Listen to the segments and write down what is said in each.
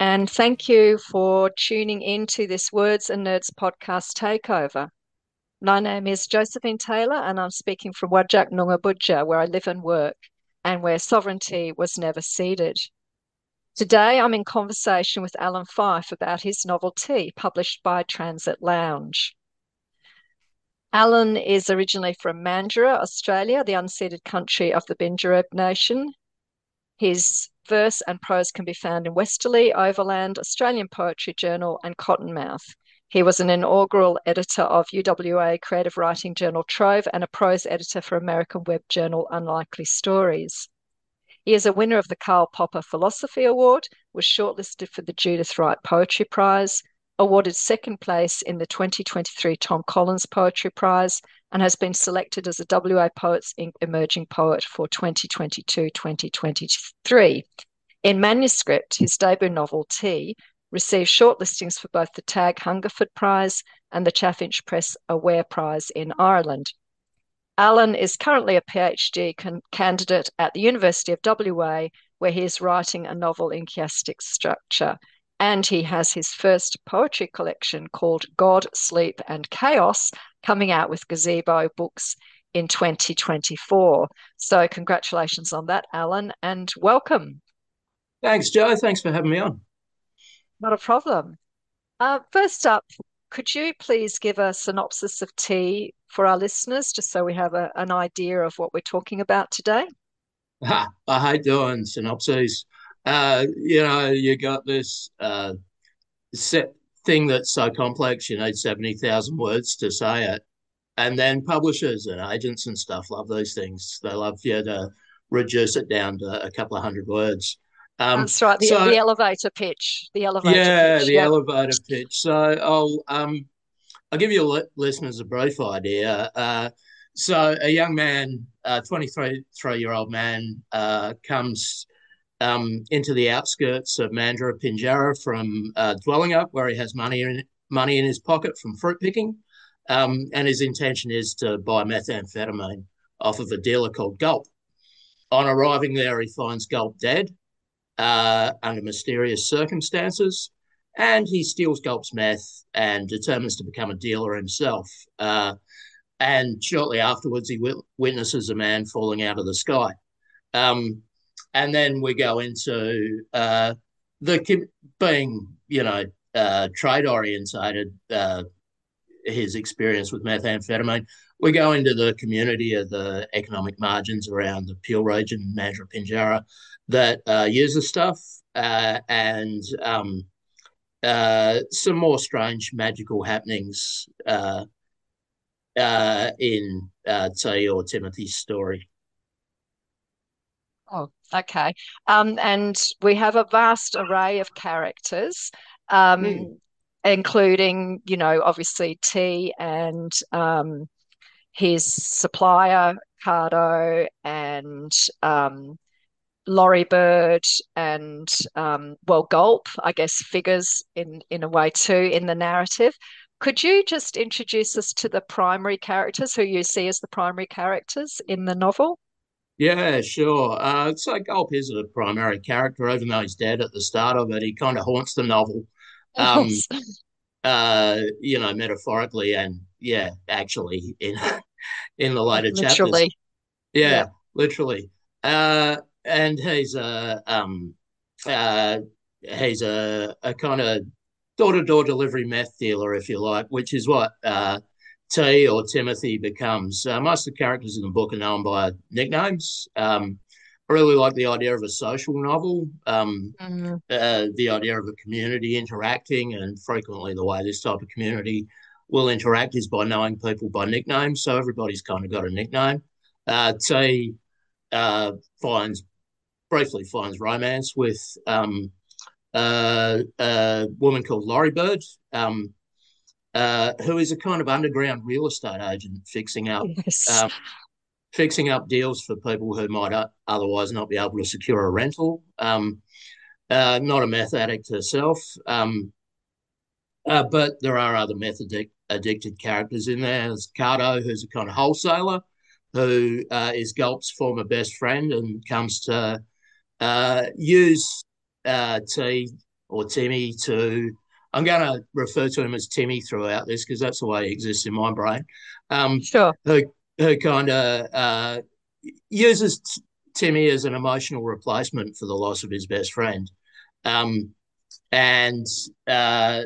and thank you for tuning in to this Words and Nerds podcast takeover. My name is Josephine Taylor, and I'm speaking from Whadjuk Noongar Boodja, where I live and work, and where sovereignty was never ceded. Today, I'm in conversation with Alan Fyfe about his novel T, published by Transit Lounge. Alan is originally from Mandurah, Australia, the unceded country of the Bindjareb Nation. His verse and prose can be found in Westerly, Overland, Australian Poetry Journal, and Cottonmouth. He was an inaugural editor of UWA creative writing journal Trove and a prose editor for American web journal Unlikely Stories. He is a winner of the Karl Popper Philosophy Award, was shortlisted for the Judith Wright Poetry Prize, awarded second place in the 2023 Tom Collins Poetry Prize, and has been selected as a WA Poets Inc. Emerging Poet for 2022 2023. In manuscript, his debut novel, T, received shortlistings for both the Tag Hungerford Prize and the Chaffinch Press Aware Prize in Ireland. Alan is currently a PhD con- candidate at the University of WA, where he is writing a novel in chiastic structure and he has his first poetry collection called God, Sleep, and Chaos coming out with Gazebo Books in 2024. So, congratulations on that, Alan, and welcome. Thanks, Joe. Thanks for having me on. Not a problem. Uh, first up, could you please give a synopsis of T for our listeners, just so we have a, an idea of what we're talking about today? Ha, I hate doing synopses uh, you know, you got this uh, set thing that's so complex, you need 70,000 words to say it. And then publishers and agents and stuff love these things. They love you to reduce it down to a couple of hundred words. Um, That's right. The, so, the, elevator pitch. The elevator. Yeah, pitch. the yep. elevator pitch. So I'll um, I'll give your listeners a brief idea. Uh, so a young man, a 23 year old man, uh, comes um, into the outskirts of Mandurah Pinjarra from uh, Dwellingup, where he has money in money in his pocket from fruit picking, um, and his intention is to buy methamphetamine off of a dealer called Gulp. On arriving there, he finds Gulp dead uh, under mysterious circumstances, and he steals Gulp's meth and determines to become a dealer himself. Uh, and shortly afterwards, he w- witnesses a man falling out of the sky. Um, and then we go into uh, the being you know uh, trade orientated uh, his experience with methamphetamine we go into the community of the economic margins around the Peel region Mandurah Pinjarra that uh, use the stuff uh, and um, uh, some more strange magical happenings uh, in uh, T or Timothy's story. Oh, okay. Um, and we have a vast array of characters, um, mm. including, you know, obviously T and um, his supplier, Cardo, and um, Laurie Bird, and, um, well, Gulp, I guess, figures in, in a way too in the narrative. Could you just introduce us to the primary characters who you see as the primary characters in the novel? Yeah, sure. Uh, so Gulp is a primary character, even though he's dead at the start of it. He kind of haunts the novel, um, uh, you know, metaphorically and yeah, actually in in the later literally. chapters. Yeah, yeah. literally. Uh, and he's a um, uh, he's a, a kind of door to door delivery meth dealer, if you like, which is what uh, T or Timothy becomes. Uh, most of the characters in the book are known by nicknames. Um, I really like the idea of a social novel, um, mm. uh, the idea of a community interacting, and frequently the way this type of community will interact is by knowing people by nicknames. So everybody's kind of got a nickname. Uh, T uh, finds briefly finds romance with um, uh, a woman called Laurie Bird, um, uh, who is a kind of underground real estate agent fixing up yes. um, fixing up deals for people who might otherwise not be able to secure a rental. Um, uh, not a meth addict herself, um, uh, but there are other meth addic- addicted characters in there. There's Cardo, who's a kind of wholesaler, who uh, is Gulp's former best friend and comes to uh, use uh, T or Timmy to. I'm going to refer to him as Timmy throughout this because that's the way he exists in my brain. Um, sure. Who, who kind of uh, uses t- Timmy as an emotional replacement for the loss of his best friend. Um, and uh,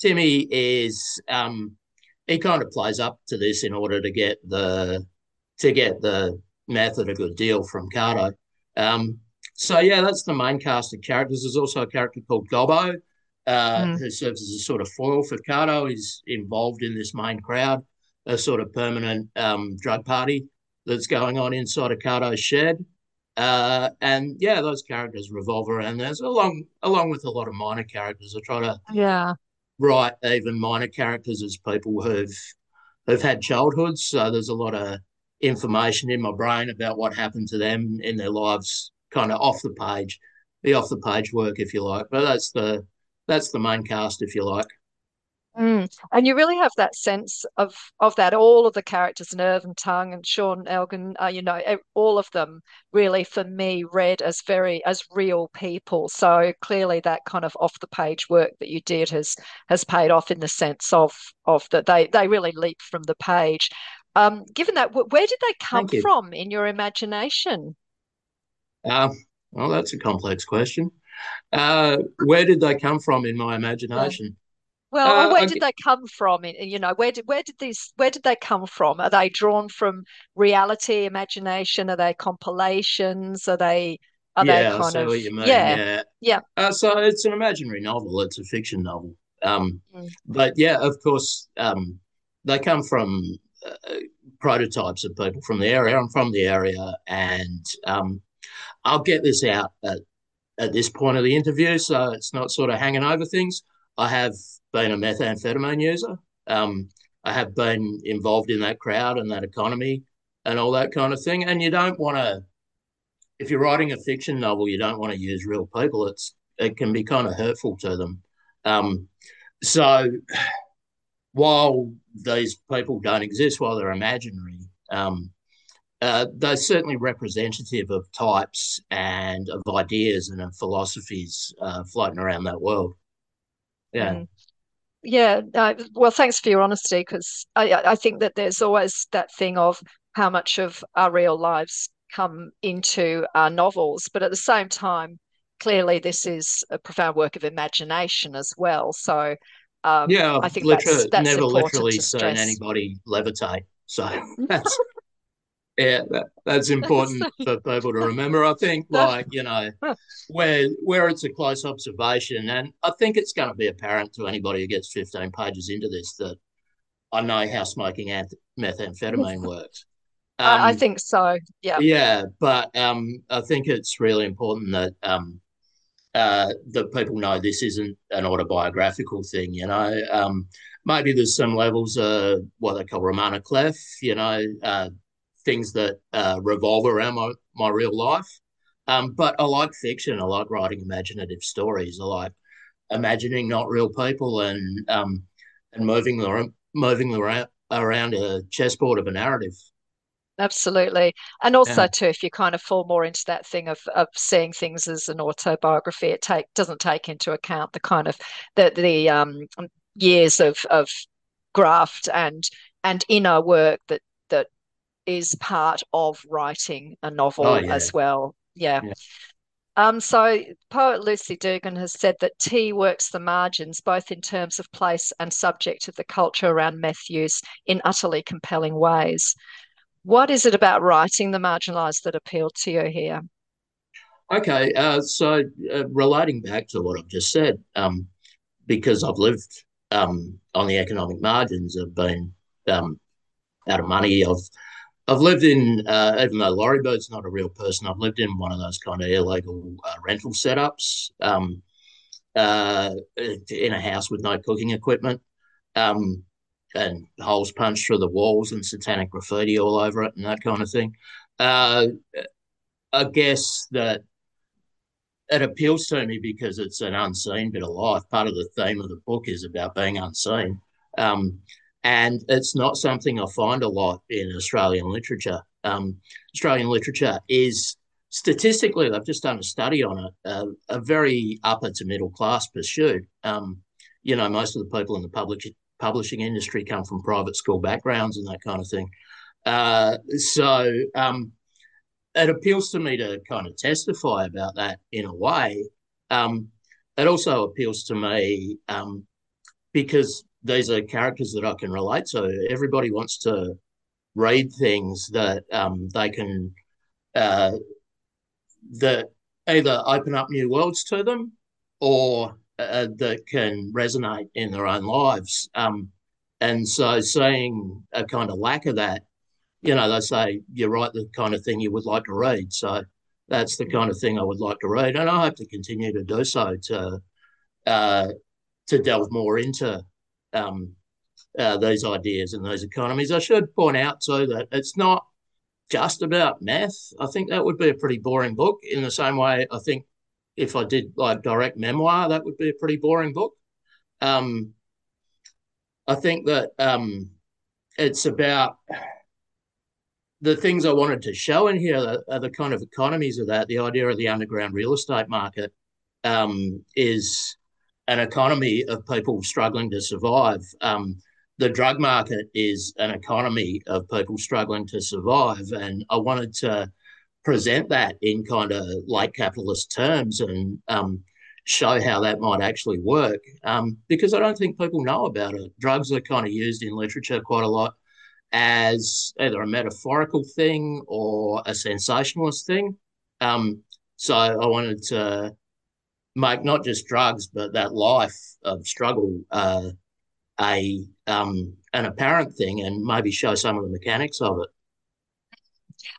Timmy is um, he kind of plays up to this in order to get the to get the method a good deal from Cardo. Um, so yeah, that's the main cast of characters. There's also a character called Gobbo, uh, mm. who serves as a sort of foil for Cardo. He's involved in this main crowd, a sort of permanent um, drug party that's going on inside of Cardo's shed. Uh, and yeah, those characters revolve around there, along along with a lot of minor characters. I try to yeah write even minor characters as people who've who've had childhoods. So there's a lot of information in my brain about what happened to them in their lives, kind of off the page, the off the page work, if you like. But that's the that's the main cast, if you like. Mm. And you really have that sense of of that. All of the characters, Nerve and Tongue and Sean Elgin, uh, you know, all of them really, for me, read as very as real people. So clearly, that kind of off the page work that you did has has paid off in the sense of of that they they really leap from the page. Um, given that, where did they come from in your imagination? Uh, well, that's a complex question. Uh, where did they come from in my imagination? Well, uh, where did they come from? You know, where did where did these where did they come from? Are they drawn from reality, imagination? Are they compilations? Are they are yeah, they kind of yeah yeah? yeah. Uh, so it's an imaginary novel. It's a fiction novel. Um, mm. But yeah, of course, um, they come from uh, prototypes of people from the area. I'm from the area, and um, I'll get this out at, at this point of the interview, so it's not sort of hanging over things. I have been a methamphetamine user. Um, I have been involved in that crowd and that economy and all that kind of thing. And you don't want to, if you're writing a fiction novel, you don't want to use real people. It's it can be kind of hurtful to them. Um, so while these people don't exist, while they're imaginary, um, uh, they're certainly representative of types and of ideas and of philosophies uh, floating around that world. Yeah. Mm yeah uh, well thanks for your honesty because I, I think that there's always that thing of how much of our real lives come into our novels but at the same time clearly this is a profound work of imagination as well so um, yeah i think literally, that's, that's never literally seen anybody levitate so that's yeah, that, that's important for people to remember. I think, like you know, where where it's a close observation, and I think it's going to be apparent to anybody who gets 15 pages into this that I know how smoking anth- methamphetamine works. Um, I think so. Yeah. Yeah, but um, I think it's really important that um, uh, that people know this isn't an autobiographical thing. You know, um, maybe there's some levels of what they call roman à clef. You know. Uh, things that uh, revolve around my, my real life. Um, but I like fiction. I like writing imaginative stories. I like imagining not real people and um, and moving the moving around around a chessboard of a narrative. Absolutely, and also yeah. too, if you kind of fall more into that thing of of seeing things as an autobiography, it take doesn't take into account the kind of the the um, years of of graft and and inner work that is part of writing a novel oh, yeah. as well. Yeah. yeah. Um, so poet Lucy Dougan has said that T works the margins, both in terms of place and subject of the culture around meth use in utterly compelling ways. What is it about writing the marginalised that appealed to you here? Okay, uh, so uh, relating back to what I've just said, um, because I've lived um, on the economic margins, I've been um, out of money. I've I've lived in, uh, even though Laurie Bird's not a real person, I've lived in one of those kind of illegal uh, rental setups um, uh, in a house with no cooking equipment um, and holes punched through the walls and satanic graffiti all over it and that kind of thing. Uh, I guess that it appeals to me because it's an unseen bit of life. Part of the theme of the book is about being unseen. Um, and it's not something I find a lot in Australian literature. Um, Australian literature is statistically, they've just done a study on it, a very upper to middle class pursuit. Um, you know, most of the people in the public publishing industry come from private school backgrounds and that kind of thing. Uh, so um, it appeals to me to kind of testify about that in a way. Um, it also appeals to me um, because these are characters that I can relate to. Everybody wants to read things that um, they can uh, that either open up new worlds to them or uh, that can resonate in their own lives. Um, and so, seeing a kind of lack of that, you know, they say you write the kind of thing you would like to read. So that's the kind of thing I would like to read, and I hope to continue to do so to uh, to delve more into um, uh, ideas and those economies. I should point out too that it's not just about math. I think that would be a pretty boring book. In the same way, I think if I did like direct memoir, that would be a pretty boring book. Um, I think that um, it's about the things I wanted to show in here are, are, the kind of economies of that. The idea of the underground real estate market um, is an economy of people struggling to survive. Um, the drug market is an economy of people struggling to survive. And I wanted to present that in kind of late capitalist terms and um, show how that might actually work um, because I don't think people know about it. Drugs are kind of used in literature quite a lot as either a metaphorical thing or a sensationalist thing. Um, so I wanted to make not just drugs, but that life of struggle uh, a um, an apparent thing, and maybe show some of the mechanics of it.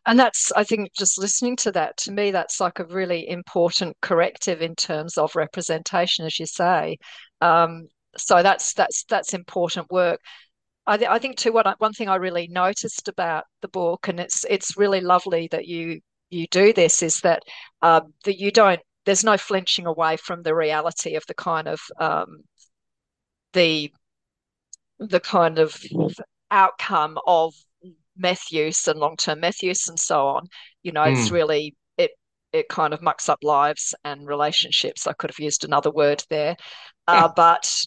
And that's, I think, just listening to that, to me, that's like a really important corrective in terms of representation, as you say. Um, so that's that's that's important work. I, th- I think too. What I, one thing I really noticed about the book, and it's it's really lovely that you you do this, is that um, that you don't there's no flinching away from the reality of the kind of um, the the kind of outcome of meth use and long-term meth use and so on you know mm. it's hmm. really it it kind of mucks up lives and relationships i could have used another word there uh, but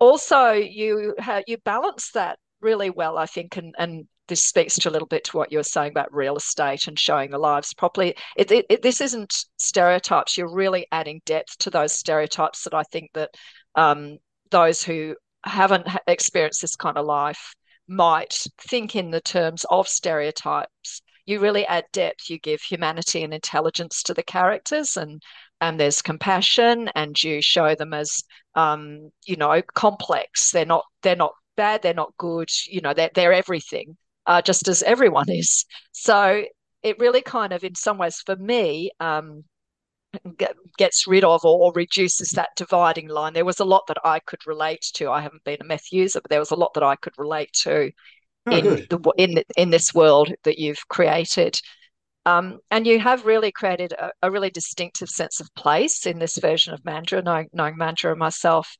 also you ha- you balance that really well i think and and this speaks to a little bit to what you were saying about real estate and showing the lives properly. It, it, it, this isn't stereotypes. You're really adding depth to those stereotypes that I think that um, those who haven't experienced this kind of life might think in the terms of stereotypes. You really add depth. You give humanity and intelligence to the characters, and and there's compassion, and you show them as um, you know complex. They're not they're not bad. They're not good. You know they're they're everything uh, just as everyone is. So it really kind of, in some ways, for me, um, gets rid of or, reduces that dividing line. There was a lot that I could relate to. I haven't been a meth user, but there was a lot that I could relate to oh, in good. the in in this world that you've created. Um, and you have really created a, a, really distinctive sense of place in this version of Mandurah, knowing, knowing Mandurah myself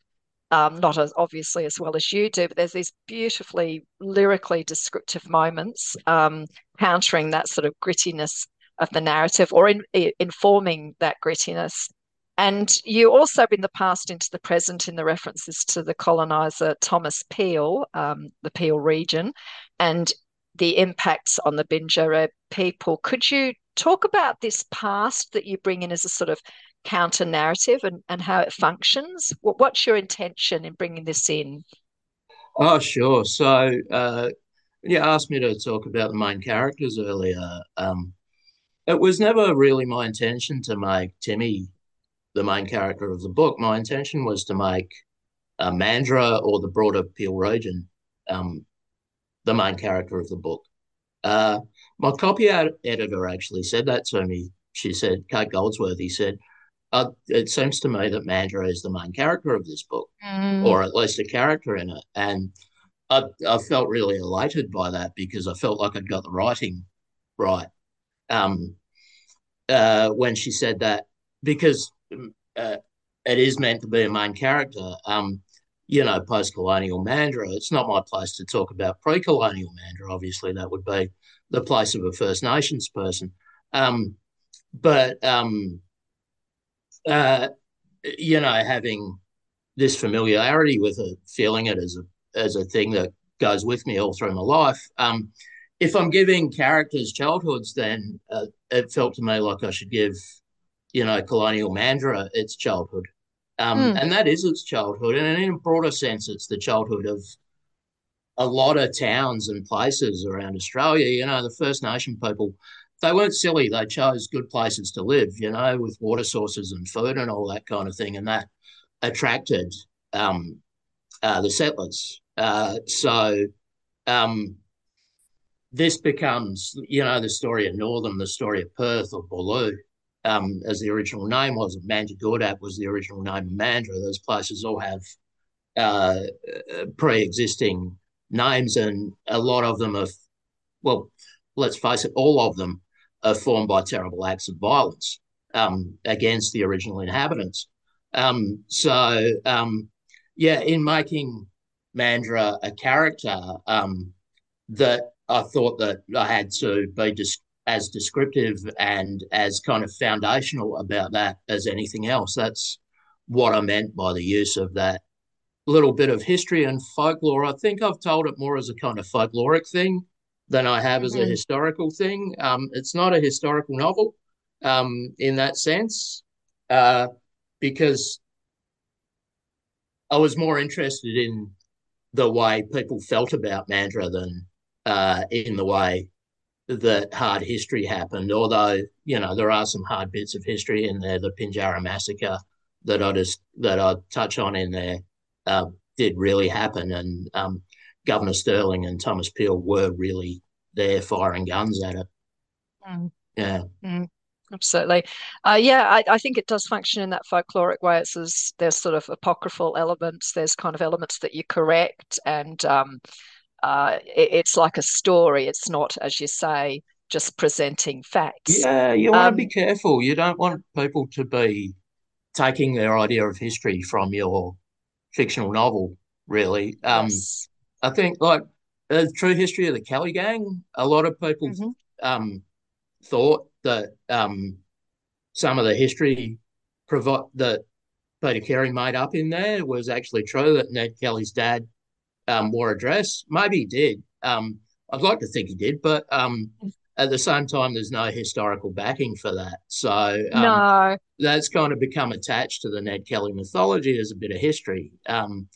um, not as obviously as well as you do, but there's these beautifully lyrically descriptive moments um, countering that sort of grittiness of the narrative or in, informing that grittiness. And you also, in the past into the present, in the references to the colonizer Thomas Peel, um, the Peel region, and the impacts on the Bindjareb people. Could you talk about this past that you bring in as a sort of counter narrative and, and how it functions. What, what's your intention in bringing this in? Oh, sure. So, uh, you asked me to talk about the main characters earlier. Um, it was never really my intention to make Timmy the main character of the book. My intention was to make uh, Mandurah or the broader Peel region um, the main character of the book. Uh, my copy editor actually said that to me. She said, Kate Goldsworthy said, uh, it seems to me that Mandurah is the main character of this book, mm. or at least a character in it. And I, I, felt really elated by that because I felt like I'd got the writing right. Um, uh, when she said that, because uh, it is meant to be a main character. Um, you know, post-colonial Mandurah. It's not my place to talk about pre-colonial Mandurah. Obviously, that would be the place of a First Nations person. Um, but um, uh, you know, having this familiarity with it, feeling it as a as a thing that goes with me all through my life. Um, if I'm giving characters childhoods, then uh, it felt to me like I should give, you know, colonial Mandurah its childhood. Um, mm. And that is its childhood. And in a broader sense, it's the childhood of a lot of towns and places around Australia. You know, the First Nation people, they weren't silly. They chose good places to live, you know, with water sources and food and all that kind of thing. And that attracted um, uh, the settlers. Uh, so um, this becomes, you know, the story of Northam, the story of Perth or Boorloo um, as the original name was. Mandurah was the original name of Mandurah. Those places all have uh, pre-existing names, and a lot of them are, well, let's face it, all of them are formed by terrible acts of violence um, against the original inhabitants. Um, so, um, yeah, in making Mandra a character, um, that I thought that I had to be dis- as descriptive and as kind of foundational about that as anything else. That's what I meant by the use of that little bit of history and folklore. I think I've told it more as a kind of folkloric thing than I have mm-hmm. as a mm-hmm. historical thing. Um, it's not a historical novel um, in that sense uh, because I was more interested in the way people felt about Mandra than uh, in the way that hard history happened. Although you know there are some hard bits of history in there. The Pinjarra massacre that I just that I touch on in there uh, did really happen, and um, Governor Stirling and Thomas Peel were really there firing guns at it. Mm. Yeah. Mm. Absolutely. Uh, yeah, I, I, think it does function in that folkloric way. It's there's, there's sort of apocryphal elements, there's kind of elements that you correct, and um, uh, it, it's like a story. It's not, as you say, just presenting facts. Yeah, you want um, to be careful. You don't want people to be taking their idea of history from your fictional novel, really. Um, yes. I think, like, the true history of the Kelly gang, a lot of people mm-hmm. um, thought that um, some of the history provi- that Peter Carey made up in there was actually true, that Ned Kelly's dad um, wore a dress. Maybe he did. Um, I'd like to think he did, but um, at the same time, there's no historical backing for that. So um, no, that's kind of become attached to the Ned Kelly mythology as a bit of history. Um,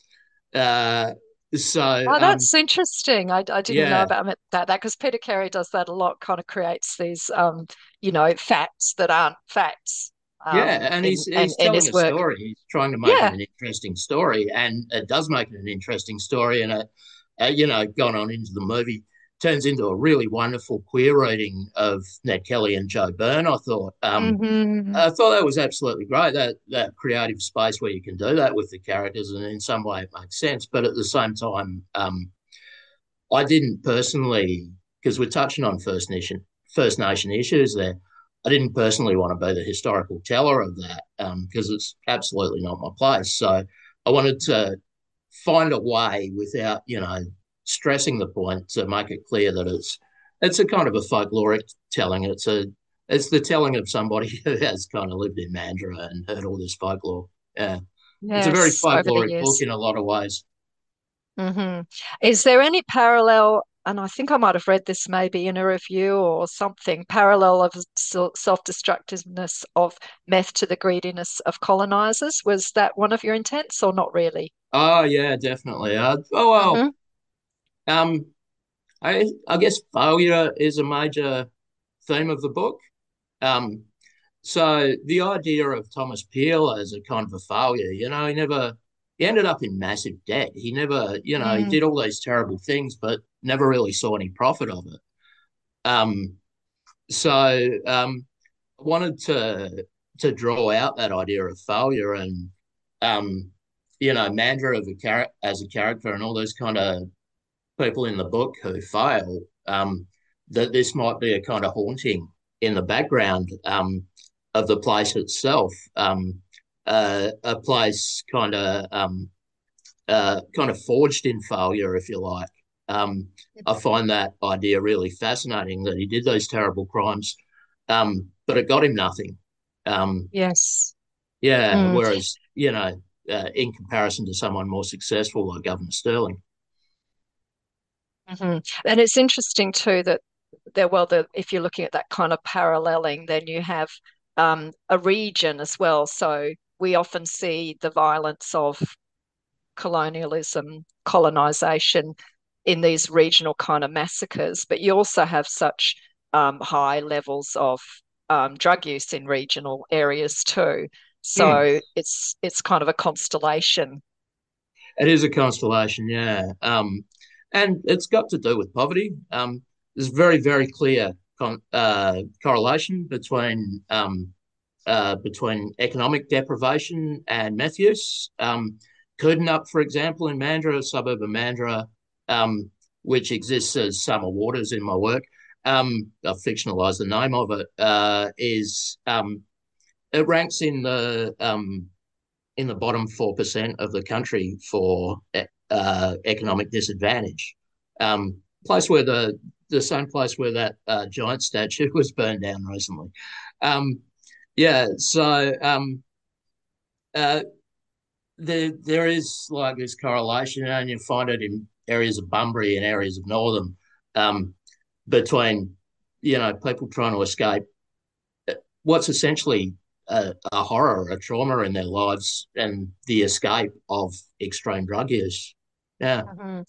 uh, so oh, that's um, interesting. I, I didn't yeah. know about that. That because Peter Carey does that a lot. Kind of creates these, um, you know, facts that aren't facts. Um, yeah, and he's, in, he's telling a work. story. He's trying to make yeah. it an interesting story, and it does make it an interesting story. And it, uh, you know, going on into the movie, turns into a really wonderful queer reading of Ned Kelly and Joe Byrne. I thought, um, mm-hmm. I thought that was absolutely great. That that creative space where you can do that with the characters, and in some way it makes sense. But at the same time, um, I didn't personally because we're touching on First Nation First Nation issues there. I didn't personally want to be the historical teller of that because um, it's absolutely not my place. So I wanted to find a way without, you know, stressing the point to make it clear that it's it's a kind of a folkloric telling. It's a it's the telling of somebody who has kind of lived in Mandurah and heard all this folklore. Yeah, yes, it's a very folkloric book in a lot of ways. Mm-hmm. Is there any parallel and I think I might have read this maybe in a review or something, parallel of self-destructiveness of meth to the greediness of colonizers. Was that one of your intents or not really? Oh yeah, definitely. Uh, oh well, mm-hmm. Um, I I guess failure is a major theme of the book. Um, so the idea of Thomas Peel as a kind of a failure, you know, he never he ended up in massive debt. He never, you know, mm. he did all those terrible things, but never really saw any profit of it. Um, so um, I wanted to to draw out that idea of failure and um, you know, Mandra of a char- as a character and all those kind of people in the book who fail. Um, that this might be a kind of haunting in the background um, of the place itself. Um, uh, a place kind of um, uh, kind of forged in failure, if you like. Um, I find that idea really fascinating that he did those terrible crimes, um, but it got him nothing. Um, yes. Yeah. Mm. Whereas, you know, uh, in comparison to someone more successful like Governor Stirling. Mm-hmm. And it's interesting too that there, well, the, if you're looking at that kind of paralleling, then you have um, a region as well. So we often see the violence of colonialism, colonization in these regional kind of massacres, but you also have such um, high levels of um, drug use in regional areas too. So mm. it's it's kind of a constellation. It is a constellation, yeah, um, and it's got to do with poverty. Um, there's very very clear con- uh, correlation between um, uh, between economic deprivation and meth use. Um, for example, in Mandurah, a suburb of Mandurah, um, which exists as Summer Waters in my work, um, I've fictionalized the name of it, uh, is um, it ranks in the um, in the bottom four percent of the country for uh, economic disadvantage. Um, place where the the same place where that uh, giant statue was burned down recently. Um, yeah, so um, uh, there there is like this correlation, and you find it in areas of Bunbury and areas of Northam um, between you know people trying to escape what's essentially a, a, horror, a trauma in their lives, and the escape of extreme drug use. Yeah, mm-hmm.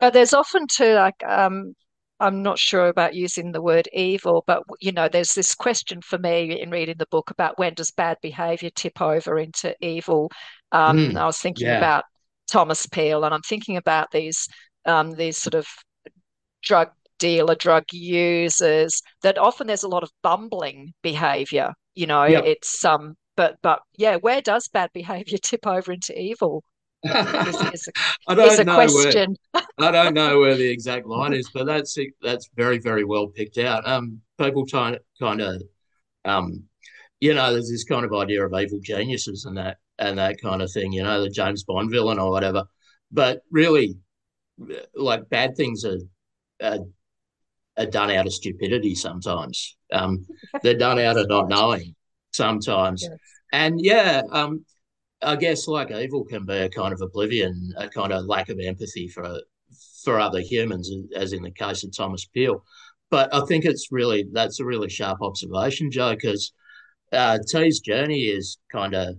but there's often too like um, I'm not sure about using the word evil, but you know, there's this question for me in reading the book about when does bad behavior tip over into evil. Um, mm, I was thinking yeah. about Thomas Peel, and I'm thinking about these um, these sort of drug dealer, drug users. That often there's a lot of bumbling behavior. You know, yep. it's um, but but yeah, where does bad behavior tip over into evil? is, a, I don't know question. Where, I don't know where the exact line is, but that's that's very very well picked out. Um, people trying kind of, um, you know, there's this kind of idea of evil geniuses and that and that kind of thing. You know, the James Bond villain or whatever. But really, like bad things are are, are done out of stupidity sometimes. Um, they're done out of not knowing sometimes. Yes. And yeah, um, I guess like evil can be a kind of oblivion, a kind of lack of empathy for for other humans, as in the case of Thomas Peel. But I think it's really that's a really sharp observation, Joe, because uh, T's journey is kind of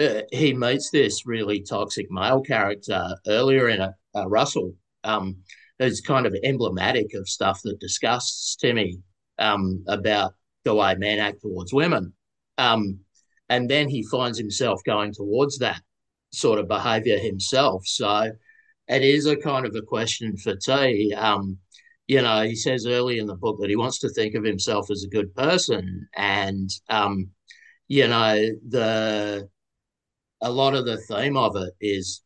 uh, he meets this really toxic male character earlier in a, a Russell, um, who's kind of emblematic of stuff that disgusts Timmy um, about the way men act towards women. Um, and then he finds himself going towards that sort of behavior himself. So it is a kind of a question for T. Um, you know, he says early in the book that he wants to think of himself as a good person, and um, you know, the a lot of the theme of it is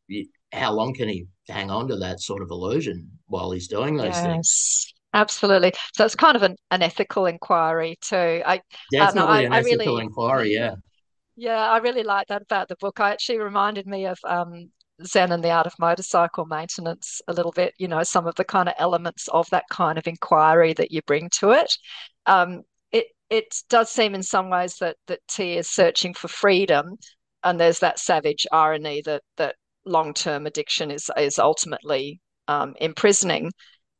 how long can he hang on to that sort of illusion while he's doing those yes. things? Absolutely. So it's kind of an, an ethical inquiry too. I definitely I, an I ethical really, inquiry. Yeah. Yeah, I really like that about the book. I actually reminded me of um, Zen and the Art of Motorcycle Maintenance a little bit, you know, some of the kind of elements of that kind of inquiry that you bring to it. Um, it it does seem in some ways that that T is searching for freedom, and there's that savage irony that that long term addiction is is ultimately um, imprisoning.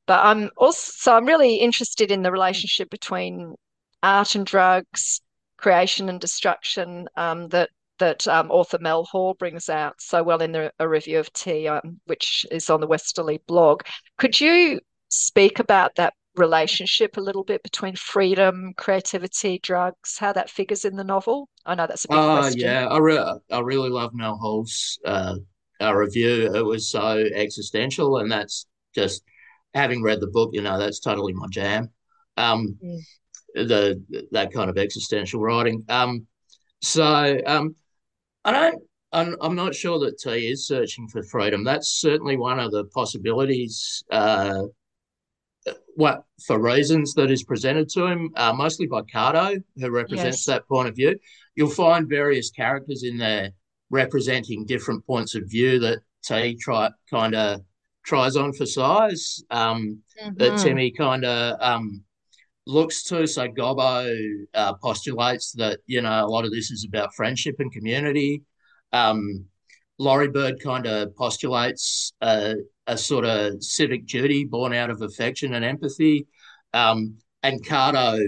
But I'm also so I'm really interested in the relationship between art and drugs, creation and destruction um, that that um, author Mel Hall brings out so well in the, a review of T, um, which is on the Westerly blog. Could you speak about that relationship a little bit between freedom, creativity, drugs, how that figures in the novel? I know that's a big uh, question. Yeah, I, re- I really love Mel Hall's uh, uh, review. It was so existential, and that's just having read the book, you know, that's totally my jam. Um, mm. The that kind of existential writing. Um, so um, I don't. I'm, I'm not sure that T is searching for freedom. That's certainly one of the possibilities. Uh, what for reasons that is presented to him, uh, mostly by Cato, who represents yes. that point of view. You'll find various characters in there representing different points of view that T try kind of tries on for size. Um, mm-hmm. That Timmy kind of um, looks to. So Gobbo uh, postulates that you know a lot of this is about friendship and community. Um, Laurie Bird kind of postulates a, a, sort of civic duty born out of affection and empathy. Um, and Cato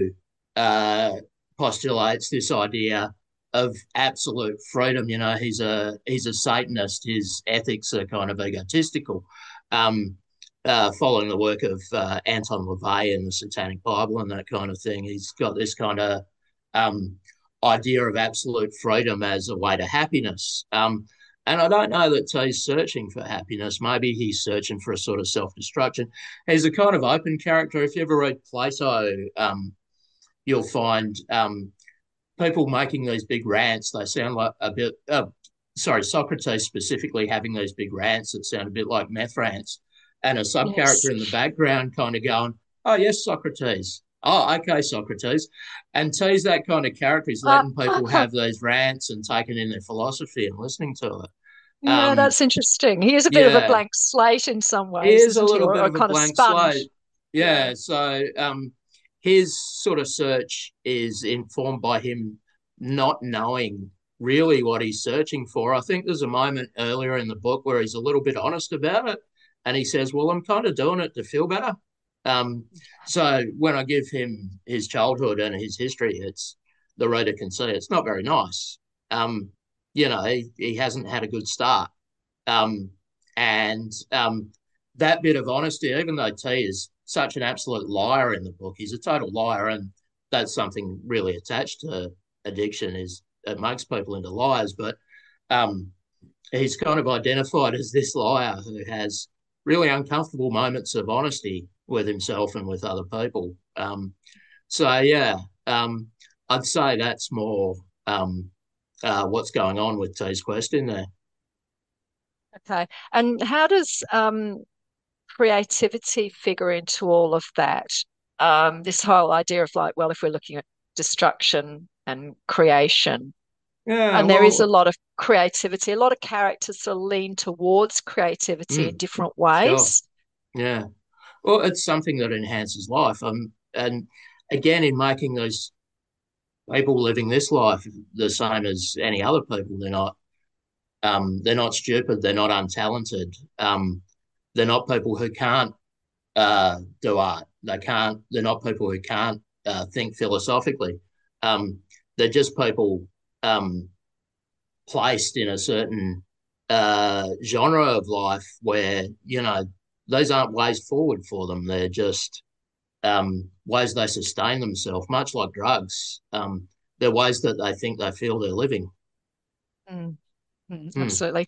uh, postulates this idea of absolute freedom. You know, he's a he's a Satanist. His ethics are kind of egotistical. Um, uh, following the work of uh, Anton LaVey and the Satanic Bible and that kind of thing, he's got this kind of um, idea of absolute freedom as a way to happiness. Um, and I don't know that he's searching for happiness. Maybe he's searching for a sort of self destruction. He's a kind of open character. If you ever read Plato, um, you'll find um, people making these big rants. They sound like a bit, uh, sorry, Socrates specifically having these big rants that sound a bit like meth rants. And a sub character yes. in the background kind of going, oh, yes, Socrates. Oh, okay, Socrates. And T's that kind of character. He's letting uh, people have these rants and taking in their philosophy and listening to it. Yeah, um, that's interesting. He is a bit yeah, of a blank slate in some ways. He is a little bit or, of a blank of slate. Yeah, yeah. So um, his sort of search is informed by him not knowing really what he's searching for. I think there's a moment earlier in the book where he's a little bit honest about it. And he says, Well, I'm kind of doing it to feel better. Um, so when I give him his childhood and his history, it's the reader can see it's not very nice. Um, you know, he, he hasn't had a good start. Um, and um, that bit of honesty, even though T is such an absolute liar in the book, he's a total liar. And that's something really attached to addiction is it makes people into liars. But um, he's kind of identified as this liar who has really uncomfortable moments of honesty with himself and with other people. Um, so yeah, um, I'd say that's more um, uh, what's going on with T's question there. Okay, and how does um, creativity figure into all of that? Um, this whole idea of like, well, if we're looking at destruction and creation, yeah, and well, there is a lot of creativity. A lot of characters sort of lean towards creativity mm, in different ways. Sure. Yeah. Well, it's something that enhances life. Um, and again, in making those people living this life the same as any other people, they're not. Um, they're not stupid. They're not untalented. Um, they're not people who can't uh, do art. They can't. They're not people who can't uh, think philosophically. Um, they're just people um, placed in a certain uh, genre of life where you know those aren't ways forward for them. They're just um, ways they sustain themselves, much like drugs. Um, they're ways that they think they feel they're living. Mm. Mm, absolutely.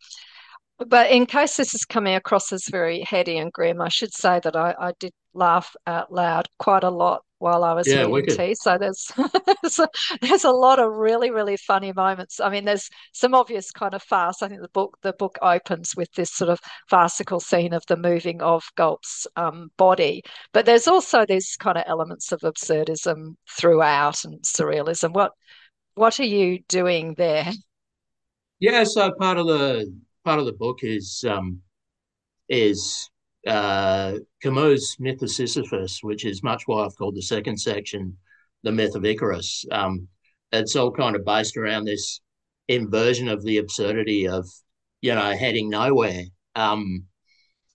But in case this is coming across as very heady and grim, I should say that I, I did laugh out loud quite a lot while I was yeah, reading T. So there's there's, a, there's a lot of really really funny moments. I mean, there's some obvious kind of farce. I think the book the book opens with this sort of farcical scene of the moving of Gulp's um, body, but there's also these kind of elements of absurdism throughout and surrealism. What what are you doing there? Yeah, so part of the part of the book is um, is uh, Camus' myth of Sisyphus, which is much why I've called the second section the myth of Icarus. Um, it's all kind of based around this inversion of the absurdity of, you know, heading nowhere. Um,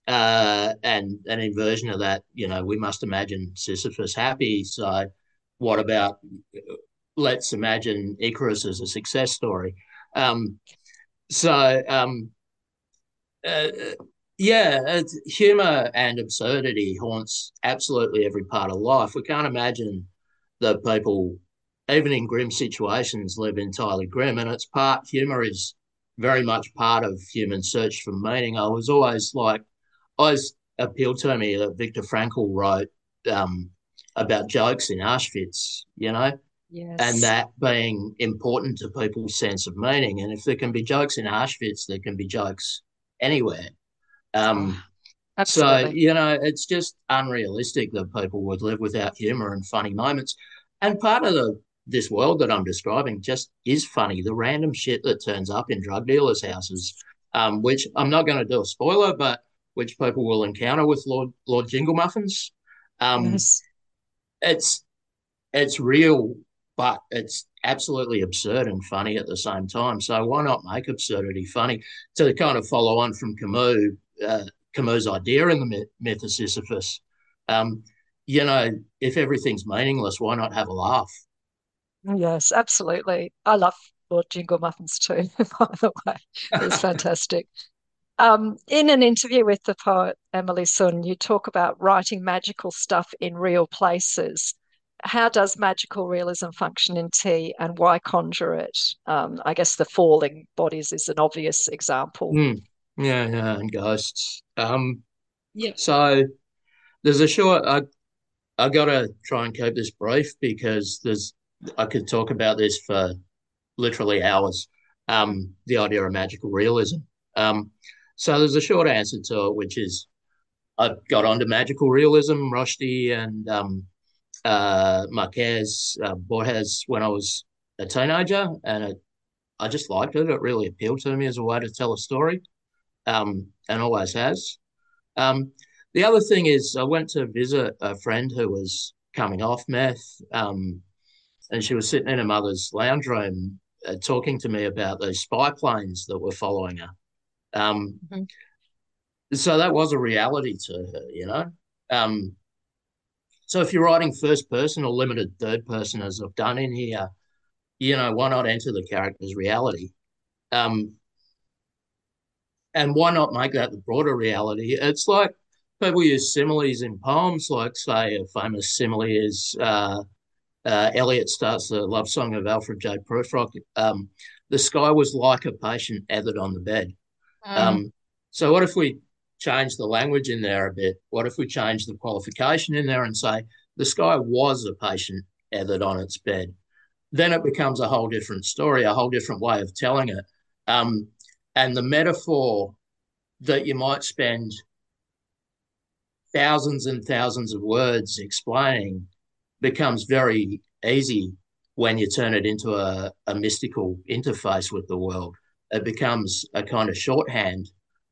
uh, and an inversion of that, you know, we must imagine Sisyphus happy. So, what about let's imagine Icarus as a success story? Um, so, um, uh, yeah, humor and absurdity haunts absolutely every part of life. We can't imagine that people, even in grim situations, live entirely grim, and it's part humor is very much part of human search for meaning. I was always like, always appealed to me that Viktor Frankl wrote um, about jokes in Auschwitz, you know, yes. and that being important to people's sense of meaning. And if there can be jokes in Auschwitz, there can be jokes anywhere. Um, Absolutely. So, you know, it's just unrealistic that people would live without humor and funny moments. And part of the this world that I'm describing just is funny. The random shit that turns up in drug dealers' houses, um, which I'm not going to do a spoiler, but which people will encounter with Lord Lord Jingle Muffins. Um, yes. It's it's real, but it's absolutely absurd and funny at the same time. So why not make absurdity funny? To kind of follow on from Camus, uh, Camus' idea in the myth, of Sisyphus. Um, you know, if everything's meaningless, why not have a laugh? Yes, absolutely. I love Lord Jingle Muffins too, by the way. It's fantastic. Um, in an interview with the poet Emily Sun, you talk about writing magical stuff in real places. How does magical realism function in T and why conjure it? Um, I guess the falling bodies is an obvious example. Mm. Yeah, yeah, and ghosts. Um, yeah. So there's a short. I I gotta try and keep this brief because there's I could talk about this for literally hours. Um, the idea of magical realism. Um, so there's a short answer to it, which is I got onto magical realism, Rushdie and um, uh, Marquez, uh, Borges when I was a teenager, and it, I just liked it. It really appealed to me as a way to tell a story um, and always has. Um, the other thing is, I went to visit a friend who was coming off meth, um, and she was sitting in her mother's lounge room uh, talking to me about those spy planes that were following her. Um, mm-hmm. So that was a reality to her, you know. Um, so if you're writing first person or limited third person, as I've done in here, you know, why not enter the character's reality? Um, and why not make that the broader reality? It's like people use similes in poems, like say a famous simile is uh, uh, Eliot starts the love song of Alfred J. Prufrock. Um, the sky was like a patient tethered on the bed. Mm. Um, so what if we change the language in there a bit? What if we change the qualification in there and say the sky was a patient tethered on its bed? Then it becomes a whole different story, a whole different way of telling it. Um, and the metaphor that you might spend thousands and thousands of words explaining becomes very easy when you turn it into a, a mystical interface with the world. It becomes a kind of shorthand,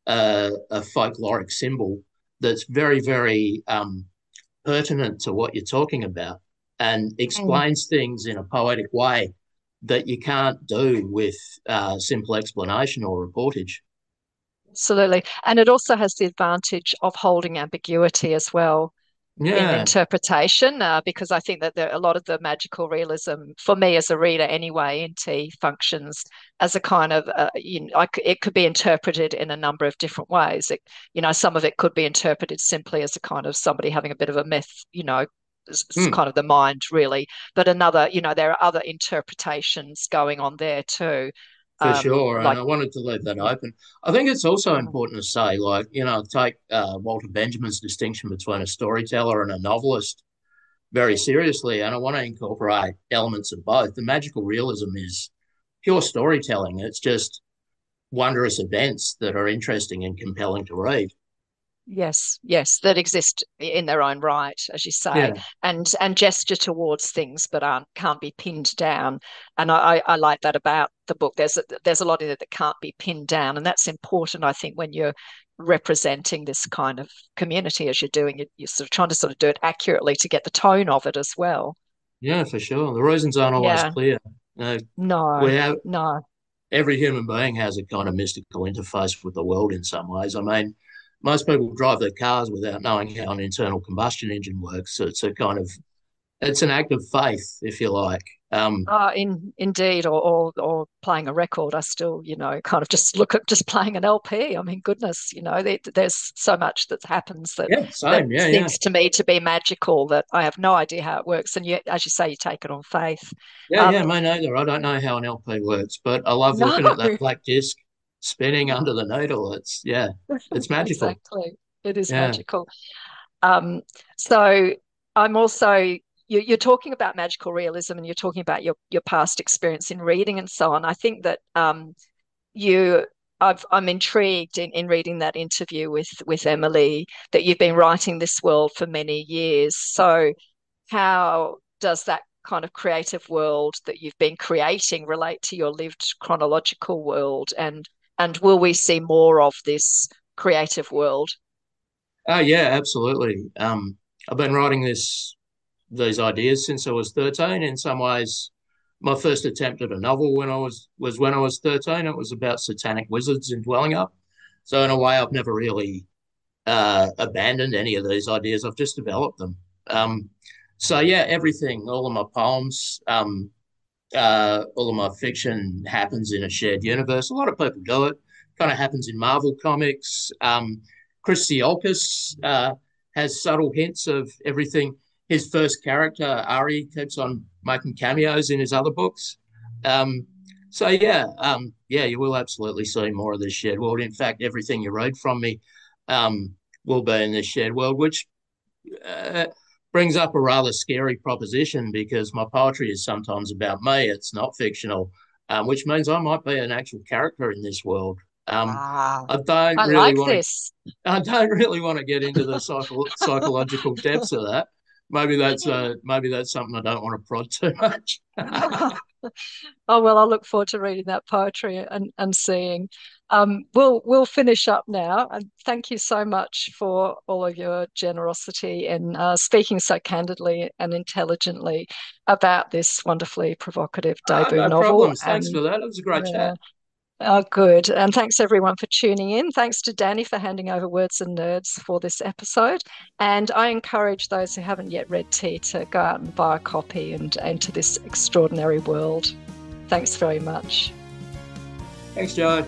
uh, a folkloric symbol that's very, very um, pertinent to what you're talking about and explains mm. things in a poetic way that you can't do with uh, simple explanation or reportage. Absolutely. And it also has the advantage of holding ambiguity as well yeah. in interpretation, uh, because I think that there, a lot of the magical realism, for me as a reader anyway, in T functions as a kind of, uh, you know, I, it could be interpreted in a number of different ways. It, you know, some of it could be interpreted simply as a kind of somebody having a bit of a myth, you know, it's mm. kind of the mind really but another you know there are other interpretations going on there too for um, sure like, and i wanted to leave that open. I think it's also mm. important to say like you know take uh, walter benjamin's distinction between a storyteller and a novelist very seriously and i want to incorporate elements of both. The magical realism is pure storytelling. It's just wondrous events that are interesting and compelling to read yes yes that exist in their own right as you say. Yeah. and and gesture towards things but aren't can't be pinned down. And I, I like that about the book. There's a, there's a lot in it that can't be pinned down. And that's important i think when you're representing this kind of community as you're doing it. You're sort of trying to sort of do it accurately to get the tone of it as well. Yeah for sure. The reasons aren't always yeah. clear. No we have no. every human being has a kind of mystical interface with the world in some ways. I mean most people drive their cars without knowing how an internal combustion engine works. So it's a kind of it's an act of faith, if you like. Um, oh, in indeed, or, or or playing a record, I still, you know, kind of just look at just playing an LP. I mean, goodness, you know, there, there's so much that happens that, yeah, same. that yeah, seems yeah. to me to be magical that I have no idea how it works. And yet, as you say, you take it on faith. Yeah, um, yeah, me neither. I don't know how an LP works, but I love looking no. at that black disc spinning under the needle. It's yeah, it's magical. exactly, it is yeah. magical. Um, so I'm also you, are talking about magical realism and you're talking about your your past experience in reading and so on. I think that um, you i am intrigued in, in reading that interview with with Emily that you've been writing this world for many years. So how does that kind of creative world that you've been creating relate to your lived chronological world and and will we see more of this creative world? Oh yeah, absolutely. Um, I've been writing this these ideas since I was 13. In some ways, my first attempt at a novel when I was was when I was 13. It was about satanic wizards in Dwellingup. So in a way, I've never really uh, abandoned any of these ideas. I've just developed them. Um, so yeah, everything, all of my poems, um, uh, all of my fiction happens in a shared universe. A lot of people do it. Kind of happens in Marvel comics. Um, Chris Tsiolkas uh, has subtle hints of everything his first character, Ari, keeps on making cameos in his other books. Um, so yeah, um, yeah, you will absolutely see more of this shared world. In fact, everything you read from me um, will be in this shared world, which uh, brings up a rather scary proposition because my poetry is sometimes about me. It's not fictional, um, which means I might be an actual character in this world. Um, wow. I don't I really like want this. To, I don't really want to get into the psycho- psychological depths of that maybe that's uh, maybe that's something I don't want to prod too much. oh well, I look forward to reading that poetry and and seeing. Um, we'll we'll finish up now, and thank you so much for all of your generosity and uh, speaking so candidly and intelligently about this wonderfully provocative ah, debut no novel. Problems. Thanks and, for that. It was a great yeah, chat. Oh, good. And thanks everyone for tuning in. Thanks to Danny for handing over Words and Nerds for this episode. And I encourage those who haven't yet read T to go out and buy a copy and enter this extraordinary world. Thanks very much. Thanks, Joe.